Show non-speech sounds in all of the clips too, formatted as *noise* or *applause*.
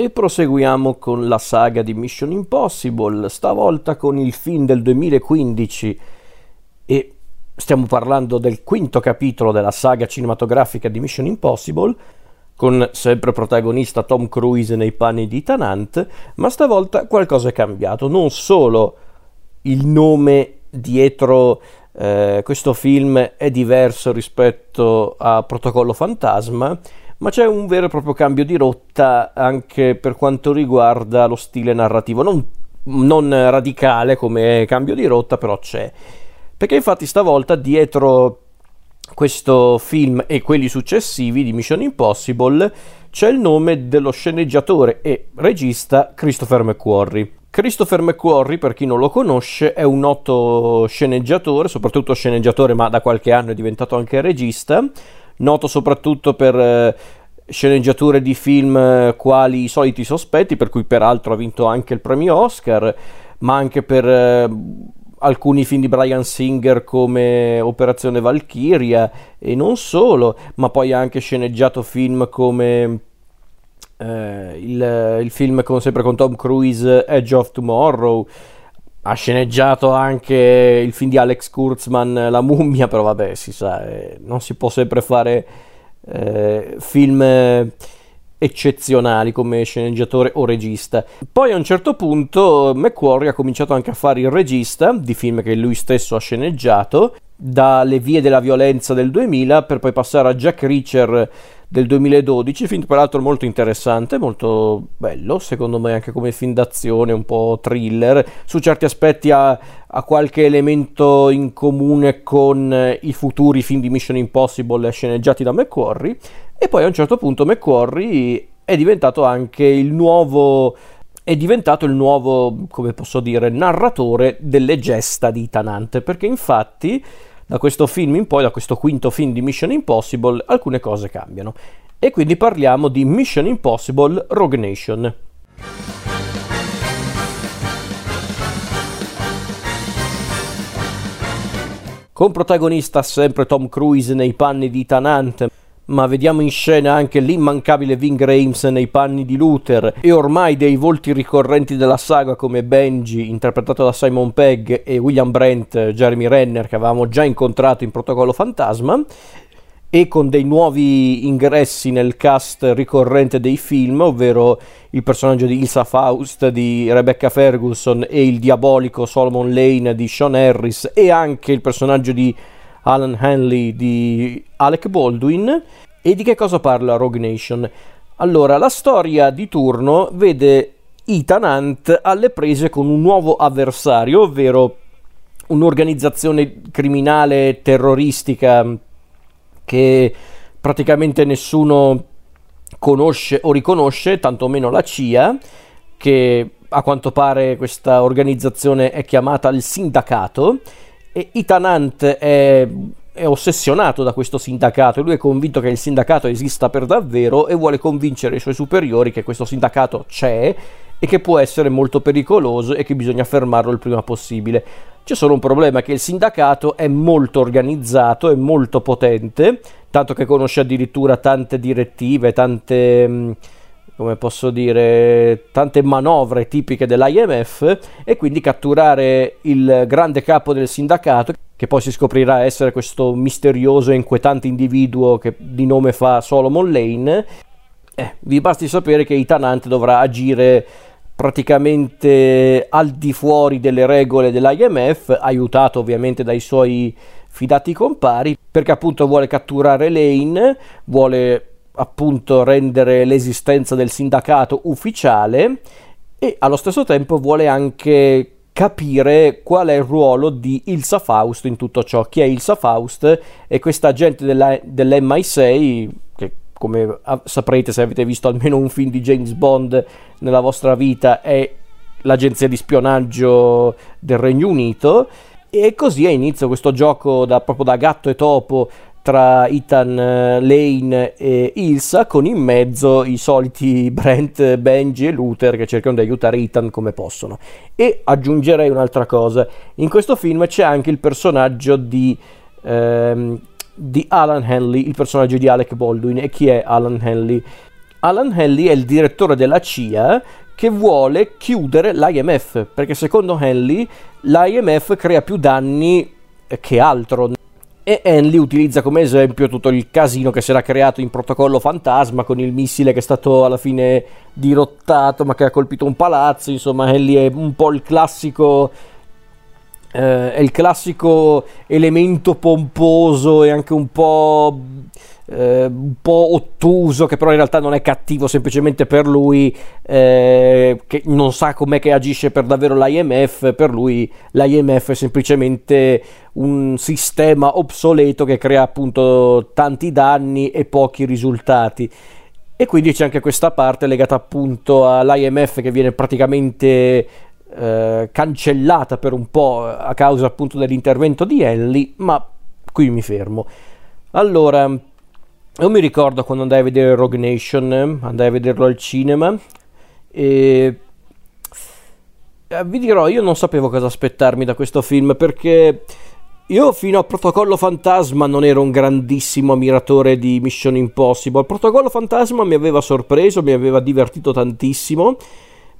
E proseguiamo con la saga di Mission Impossible, stavolta con il film del 2015 e stiamo parlando del quinto capitolo della saga cinematografica di Mission Impossible, con sempre protagonista Tom Cruise nei panni di Tanant, ma stavolta qualcosa è cambiato, non solo il nome dietro eh, questo film è diverso rispetto a Protocollo Fantasma, ma c'è un vero e proprio cambio di rotta anche per quanto riguarda lo stile narrativo, non, non radicale come cambio di rotta, però c'è. Perché infatti stavolta dietro questo film e quelli successivi di Mission Impossible c'è il nome dello sceneggiatore e regista Christopher McQuarrie. Christopher McQuarrie, per chi non lo conosce, è un noto sceneggiatore, soprattutto sceneggiatore, ma da qualche anno è diventato anche regista noto soprattutto per eh, sceneggiature di film eh, quali I soliti sospetti, per cui peraltro ha vinto anche il premio Oscar, ma anche per eh, alcuni film di Brian Singer come Operazione Valkyria e non solo, ma poi ha anche sceneggiato film come eh, il, il, film con, sempre con Tom Cruise Edge of Tomorrow ha sceneggiato anche il film di Alex Kurtzman La mummia però vabbè si sa eh, non si può sempre fare eh, film eccezionali come sceneggiatore o regista. Poi a un certo punto McQuarrie ha cominciato anche a fare il regista di film che lui stesso ha sceneggiato, dalle vie della violenza del 2000 per poi passare a Jack Reacher del 2012, film peraltro molto interessante, molto bello, secondo me anche come film d'azione, un po' thriller, su certi aspetti ha, ha qualche elemento in comune con i futuri film di Mission Impossible sceneggiati da McQuarrie, e poi a un certo punto McQuarrie è diventato anche il nuovo è diventato il nuovo, come posso dire, narratore delle gesta di Tanante, perché infatti da questo film in poi, da questo quinto film di Mission Impossible, alcune cose cambiano. E quindi parliamo di Mission Impossible Rogue Nation. Con protagonista sempre Tom Cruise nei panni di Tanant, ma vediamo in scena anche l'immancabile Ving Rhames nei panni di Luther e ormai dei volti ricorrenti della saga come Benji, interpretato da Simon Pegg, e William Brent, Jeremy Renner, che avevamo già incontrato in Protocollo Fantasma, e con dei nuovi ingressi nel cast ricorrente dei film, ovvero il personaggio di Ilsa Faust di Rebecca Ferguson e il diabolico Solomon Lane di Sean Harris e anche il personaggio di Alan Hanley di Alec Baldwin. E di che cosa parla Rogue Nation? Allora, la storia di turno vede Ethan Hunt alle prese con un nuovo avversario, ovvero un'organizzazione criminale terroristica che praticamente nessuno conosce o riconosce, tantomeno la CIA, che a quanto pare questa organizzazione è chiamata il sindacato e Ethan Hunt è, è ossessionato da questo sindacato, lui è convinto che il sindacato esista per davvero e vuole convincere i suoi superiori che questo sindacato c'è e che può essere molto pericoloso e che bisogna fermarlo il prima possibile. C'è solo un problema che il sindacato è molto organizzato, è molto potente, tanto che conosce addirittura tante direttive, tante come posso dire, tante manovre tipiche dell'IMF e quindi catturare il grande capo del sindacato, che poi si scoprirà essere questo misterioso e inquietante individuo che di nome fa Solomon Lane. Eh, vi basti sapere che Itanante dovrà agire praticamente al di fuori delle regole dell'IMF, aiutato ovviamente dai suoi fidati compari, perché appunto vuole catturare Lane, vuole appunto rendere l'esistenza del sindacato ufficiale e allo stesso tempo vuole anche capire qual è il ruolo di Ilsa Faust in tutto ciò. Chi è Ilsa Faust? È questa agente della, dell'MI6 che come saprete se avete visto almeno un film di James Bond nella vostra vita è l'agenzia di spionaggio del Regno Unito e così ha inizio questo gioco da, proprio da gatto e topo tra Ethan eh, Lane e Ilsa con in mezzo i soliti *laughs* Brent, Benji e Luther che cercano di aiutare Ethan come possono. E aggiungerei un'altra cosa, in questo film c'è anche il personaggio di, ehm, di Alan Henley, il personaggio di Alec Baldwin. E chi è Alan Henley? Alan Henley è il direttore della CIA che vuole chiudere l'IMF, perché secondo Henley l'IMF crea più danni che altro. E Henley utilizza come esempio tutto il casino che si era creato in protocollo fantasma con il missile che è stato alla fine dirottato ma che ha colpito un palazzo. Insomma, Henley è un po' il classico. Eh, è il classico elemento pomposo e anche un po' eh, un po' ottuso, che però in realtà non è cattivo semplicemente per lui, eh, che non sa com'è che agisce per davvero l'IMF, per lui l'IMF è semplicemente un sistema obsoleto che crea appunto tanti danni e pochi risultati. E quindi c'è anche questa parte legata appunto all'IMF che viene praticamente eh, cancellata per un po' a causa appunto dell'intervento di Henley, ma qui mi fermo. Allora, io mi ricordo quando andai a vedere Rogue Nation, andai a vederlo al cinema e eh, vi dirò, io non sapevo cosa aspettarmi da questo film perché io fino a Protocollo Fantasma non ero un grandissimo ammiratore di Mission Impossible. Protocollo Fantasma mi aveva sorpreso, mi aveva divertito tantissimo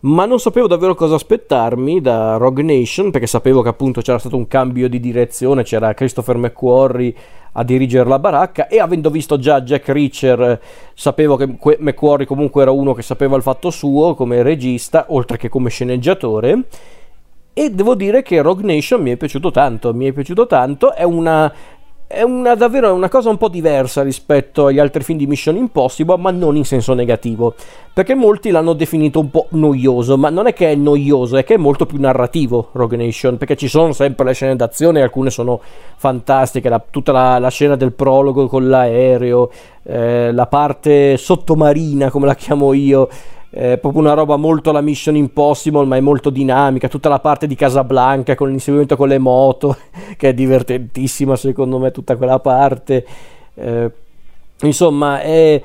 ma non sapevo davvero cosa aspettarmi da Rogue Nation perché sapevo che appunto c'era stato un cambio di direzione, c'era Christopher McQuarrie a dirigere la baracca e avendo visto già Jack Reacher sapevo che McQuarrie comunque era uno che sapeva il fatto suo come regista oltre che come sceneggiatore. E devo dire che Rogue Nation mi è piaciuto tanto, mi è piaciuto tanto, è una è una, davvero una cosa un po' diversa rispetto agli altri film di Mission Impossible, ma non in senso negativo, perché molti l'hanno definito un po' noioso, ma non è che è noioso, è che è molto più narrativo Rogue Nation, perché ci sono sempre le scene d'azione, alcune sono fantastiche, la, tutta la, la, scena del prologo con l'aereo, eh, la parte sottomarina, come la chiamo io, è proprio una roba molto la Mission Impossible, ma è molto dinamica. Tutta la parte di Casablanca con l'inseguimento con le moto, *laughs* che è divertentissima secondo me, tutta quella parte. Eh, insomma, è,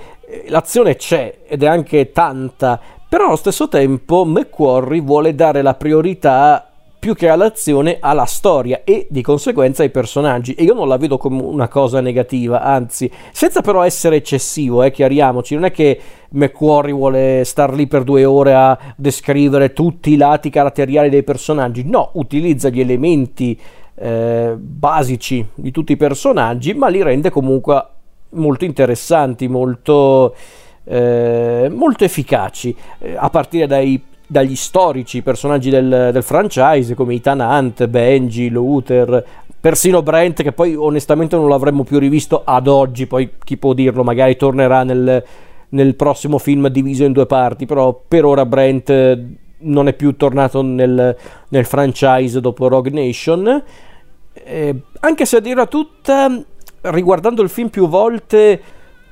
l'azione c'è ed è anche tanta, però allo stesso tempo McQuarrie vuole dare la priorità più che all'azione alla storia e di conseguenza ai personaggi. E io non la vedo come una cosa negativa anzi senza però essere eccessivo eh, chiariamoci. Non è che McQuarrie vuole star lì per due ore a descrivere tutti i lati caratteriali dei personaggi. No utilizza gli elementi eh, basici di tutti i personaggi ma li rende comunque molto interessanti molto eh, molto efficaci, eh, a partire dai dagli storici personaggi del, del franchise come Ethan Hunt, Benji, Luther, persino Brent che poi onestamente non l'avremmo più rivisto ad oggi, poi chi può dirlo, magari tornerà nel, nel prossimo film diviso in due parti, però per ora Brent eh, non è più tornato nel, nel franchise dopo Rogue Nation. Eh, anche se a dirla tutta, riguardando il film più volte,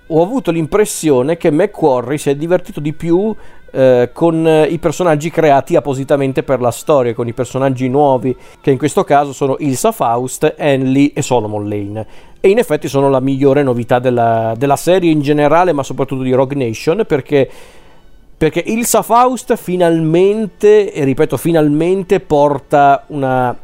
ho avuto l'impressione che McQuarrie si è divertito di più eh, con eh, i personaggi creati appositamente per la storia, con i personaggi nuovi, che in questo caso sono Ilsa Faust, Henley e Solomon Lane. E in effetti sono la migliore novità della, della serie in generale, ma soprattutto di Rogue Nation, perché perché Ilsa Faust finalmente, e ripeto finalmente, porta una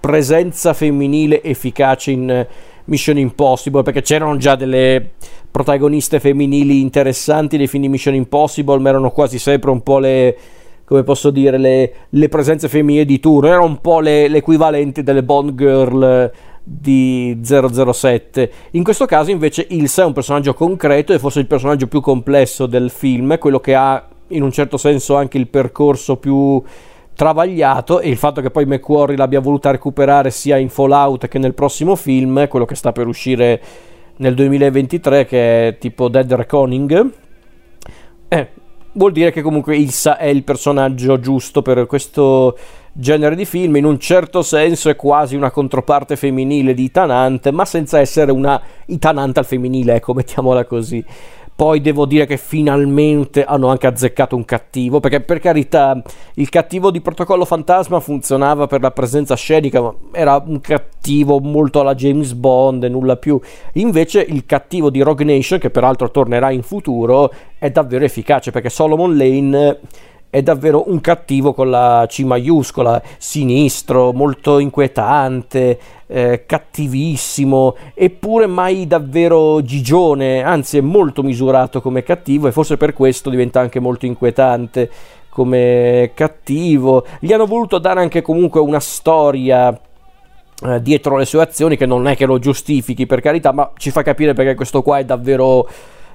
presenza femminile efficace in Mission Impossible, perché c'erano già delle protagoniste femminili interessanti dei film di Mission Impossible, ma erano quasi sempre un po' le come posso dire, le, le presenze femminili di tour, erano un po' le, l'equivalente delle Bond Girl di 007. In questo caso invece Ilsa è un personaggio concreto e forse il personaggio più complesso del film, quello che ha in un certo senso anche il percorso più travagliato e il fatto che poi McQuarrie l'abbia voluta recuperare sia in Fallout che nel prossimo film, quello che sta per uscire nel 2023 che è tipo Dead Reckoning, eh, vuol dire che comunque Ilsa è il personaggio giusto per questo genere di film, in un certo senso è quasi una controparte femminile di Itanante, ma senza essere una Itanante al femminile, ecco, mettiamola così. Poi devo dire che finalmente hanno anche azzeccato un cattivo, perché per carità il cattivo di Protocollo Fantasma funzionava per la presenza scenica, ma era un cattivo molto alla James Bond e nulla più. Invece il cattivo di Rogue Nation, che peraltro tornerà in futuro, è davvero efficace, perché Solomon Lane è davvero un cattivo con la C maiuscola, sinistro, molto inquietante, eh, cattivissimo, eppure mai davvero gigione, anzi è molto misurato come cattivo e forse per questo diventa anche molto inquietante come cattivo. Gli hanno voluto dare anche comunque una storia eh, dietro le sue azioni che non è che lo giustifichi per carità, ma ci fa capire perché questo qua è davvero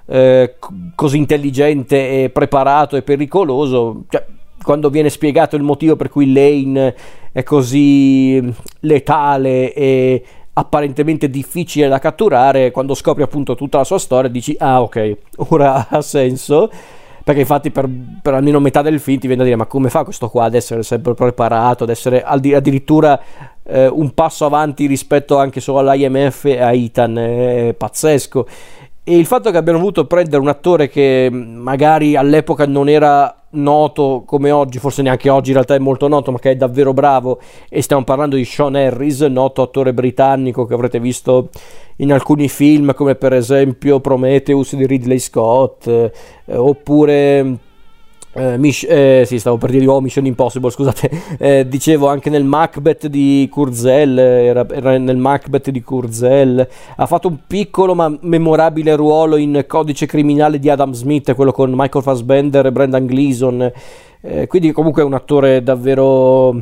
eh, così intelligente e preparato e pericoloso. Cioè, quando viene spiegato il motivo per cui Lane è così letale e apparentemente difficile da catturare, quando scopri appunto tutta la sua storia dici ah ok, ora *laughs* ha senso perché infatti per, per, almeno metà del film ti viene da dire ma come fa questo qua ad essere sempre preparato, ad essere addirittura eh, un passo avanti rispetto anche solo all'IMF e a Ethan, è pazzesco e il fatto che abbiano voluto prendere un attore che magari all'epoca non era noto come oggi, forse neanche oggi in realtà è molto noto, ma che è davvero bravo, e stiamo parlando di Sean Harris, noto attore britannico che avrete visto in alcuni film come per esempio Prometheus di Ridley Scott, eh, oppure eh, Mish- eh, sì, stavo per dire oh, Mission Impossible, scusate. *laughs* Eh, dicevo anche nel Macbeth di Kurzel, era, era, nel Macbeth di Kurzel. Ha fatto un piccolo ma memorabile ruolo in Codice criminale di Adam Smith, quello con Michael Fassbender e Brendan Gleeson. Eh, quindi comunque è un attore davvero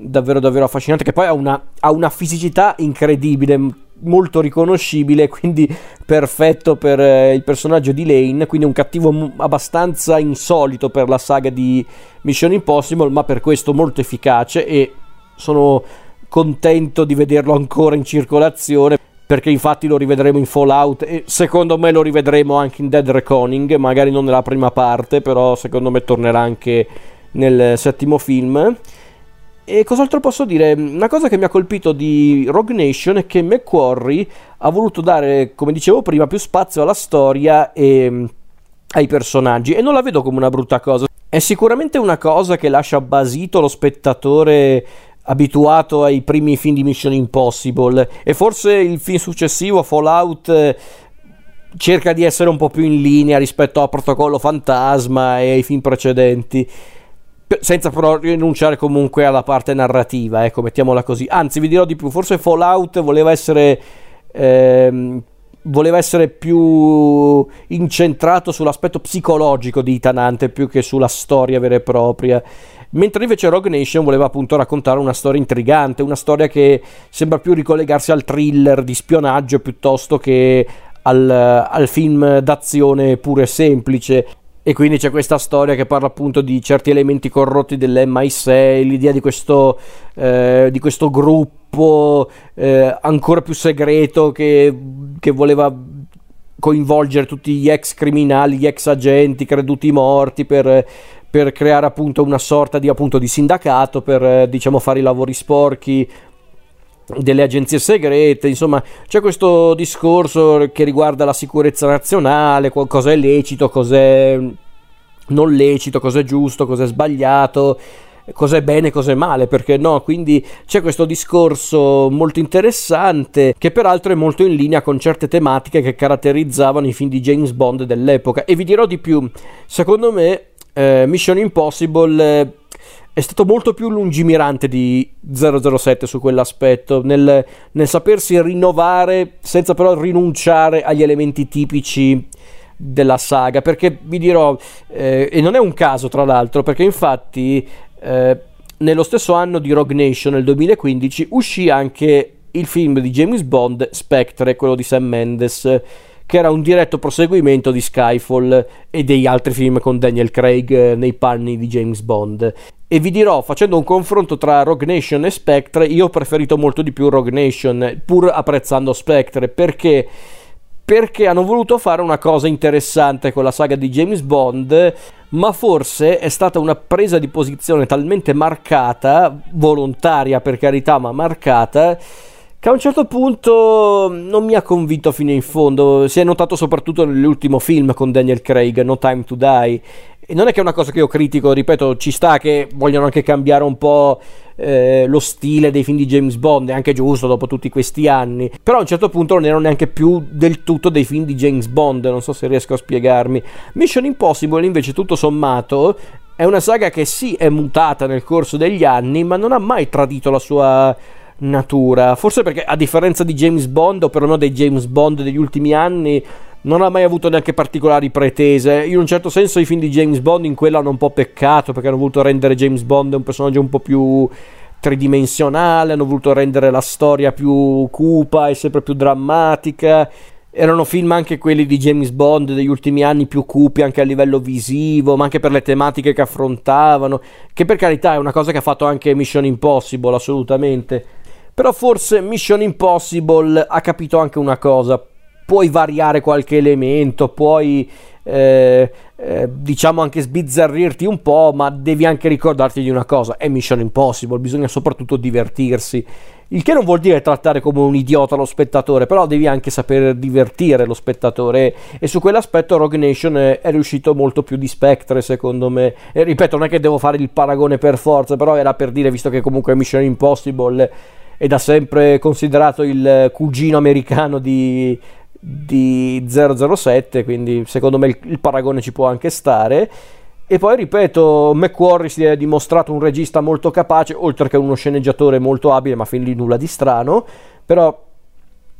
davvero davvero affascinante che poi ha una, ha una fisicità incredibile molto riconoscibile, *laughs* quindi perfetto per eh, il personaggio di Lane, quindi un cattivo m- abbastanza insolito per la saga di Mission Impossible, ma per questo molto efficace e sono contento di vederlo ancora in circolazione perché infatti lo rivedremo in Fallout e secondo me lo rivedremo anche in Dead Reckoning, magari non nella prima parte, però secondo me tornerà anche nel settimo film. E cos'altro posso dire? Una cosa che mi ha colpito di Rogue Nation è che McQuarrie ha voluto dare, come dicevo prima, più spazio alla storia e mm, ai personaggi e non la vedo come una brutta cosa. È sicuramente una cosa che lascia basito lo spettatore abituato ai primi film di Mission Impossible e forse il film successivo Fallout cerca di essere un po' più in linea rispetto a Protocollo Fantasma e ai film precedenti senza però rinunciare comunque alla parte narrativa, ecco, mettiamola così. Anzi, vi dirò di più, forse Fallout voleva essere ehm, voleva essere più incentrato sull'aspetto psicologico di Itanante più che sulla storia vera e propria. Mentre invece Rogue Nation voleva appunto raccontare una storia intrigante, una storia che sembra più ricollegarsi al thriller di spionaggio piuttosto che al, al film d'azione puro e semplice. E quindi c'è questa storia che parla appunto di certi elementi corrotti dell'MI6, l'idea di questo, eh, di questo gruppo eh, ancora più segreto che, che voleva coinvolgere tutti gli ex criminali, gli ex agenti creduti morti per, per creare appunto una sorta di, appunto, di sindacato per diciamo fare i lavori sporchi delle agenzie segrete, insomma c'è questo discorso che riguarda la sicurezza nazionale, cosa è lecito, cos'è non lecito, cos'è giusto, cos'è sbagliato, cos'è bene, cos'è male, perché no? Quindi c'è questo discorso molto interessante che peraltro è molto in linea con certe tematiche che caratterizzavano i film di James Bond dell'epoca e vi dirò di più, secondo me eh, Mission Impossible eh, è stato molto più lungimirante di 007 su quell'aspetto, nel, nel sapersi rinnovare senza però rinunciare agli elementi tipici della saga, perché vi dirò, eh, e non è un caso tra l'altro, perché infatti eh, nello stesso anno di Rogue Nation, nel 2015, uscì anche il film di James Bond, Spectre, quello di Sam Mendes, che era un diretto proseguimento di Skyfall e degli altri film con Daniel Craig eh, nei panni di James Bond. E vi dirò, facendo un confronto tra Rogue Nation e Spectre, io ho preferito molto di più Rogue Nation, pur apprezzando Spectre, perché perché hanno voluto fare una cosa interessante con la saga di James Bond, ma forse è stata una presa di posizione talmente marcata, volontaria per carità, ma marcata, che a un certo punto non mi ha convinto fino in fondo. Si è notato soprattutto nell'ultimo film con Daniel Craig, No Time to Die. E non è che è una cosa che io critico, ripeto, ci sta che vogliono anche cambiare un po' eh, lo stile dei film di James Bond, è anche giusto dopo tutti questi anni. Però a un certo punto non erano neanche più del tutto dei film di James Bond, non so se riesco a spiegarmi. Mission Impossible invece tutto sommato È una saga che sì è mutata nel corso degli anni, ma non ha mai tradito la sua natura. Forse perché a differenza di James Bond, o perlomeno dei James Bond degli ultimi anni, non ha mai avuto neanche particolari pretese. In un certo senso i film di James Bond in quello hanno un po' peccato perché hanno voluto rendere James Bond un personaggio un po' più tridimensionale, hanno voluto rendere la storia più cupa e sempre più drammatica. Erano film anche quelli di James Bond degli ultimi anni più cupi anche a livello visivo, ma anche per le tematiche che affrontavano, che per carità è una cosa che ha fatto anche Mission Impossible assolutamente. Però forse Mission Impossible ha capito anche una cosa, puoi variare qualche elemento, puoi eh, eh, diciamo anche sbizzarrirti un po', ma devi anche ricordarti di una cosa, è Mission Impossible, bisogna soprattutto divertirsi. Il che non vuol dire trattare come un idiota lo spettatore, però devi anche saper divertire lo spettatore e su quell'aspetto Rogue Nation è, è riuscito molto più di Spectre secondo me. E ripeto, non è che devo fare il paragone per forza, però era per dire, visto che comunque Mission Impossible è da sempre considerato il cugino americano di, di 007, quindi secondo me il, il, paragone ci può anche stare. E poi ripeto, McQuarrie si è dimostrato un regista molto capace, oltre che uno sceneggiatore molto abile, ma fin lì nulla di strano, però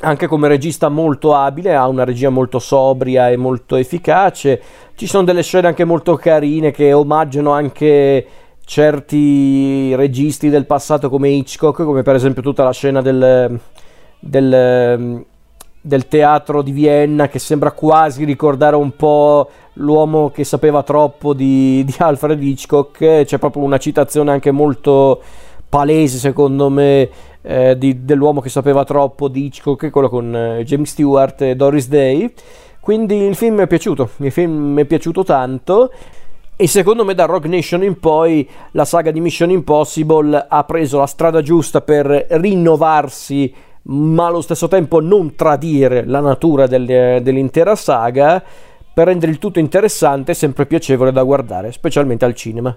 anche come regista molto abile, ha una regia molto sobria e molto efficace. Ci sono delle scene anche molto carine che omaggiano anche certi registi del passato come Hitchcock, come per esempio tutta la scena del, del del teatro di Vienna che sembra quasi ricordare un po' l'uomo che sapeva troppo di, di Alfred Hitchcock. C'è proprio una citazione anche molto palese, secondo me, eh, di, dell'uomo che sapeva troppo di Hitchcock, quello con eh, James Stewart e Doris Day. Quindi il film mi è piaciuto, il film mi è piaciuto tanto. E secondo me da Rock Nation in poi la saga di Mission Impossible ha preso la strada giusta per rinnovarsi ma allo stesso tempo non tradire la natura del, dell'intera saga per rendere il tutto interessante e sempre piacevole da guardare, specialmente al cinema.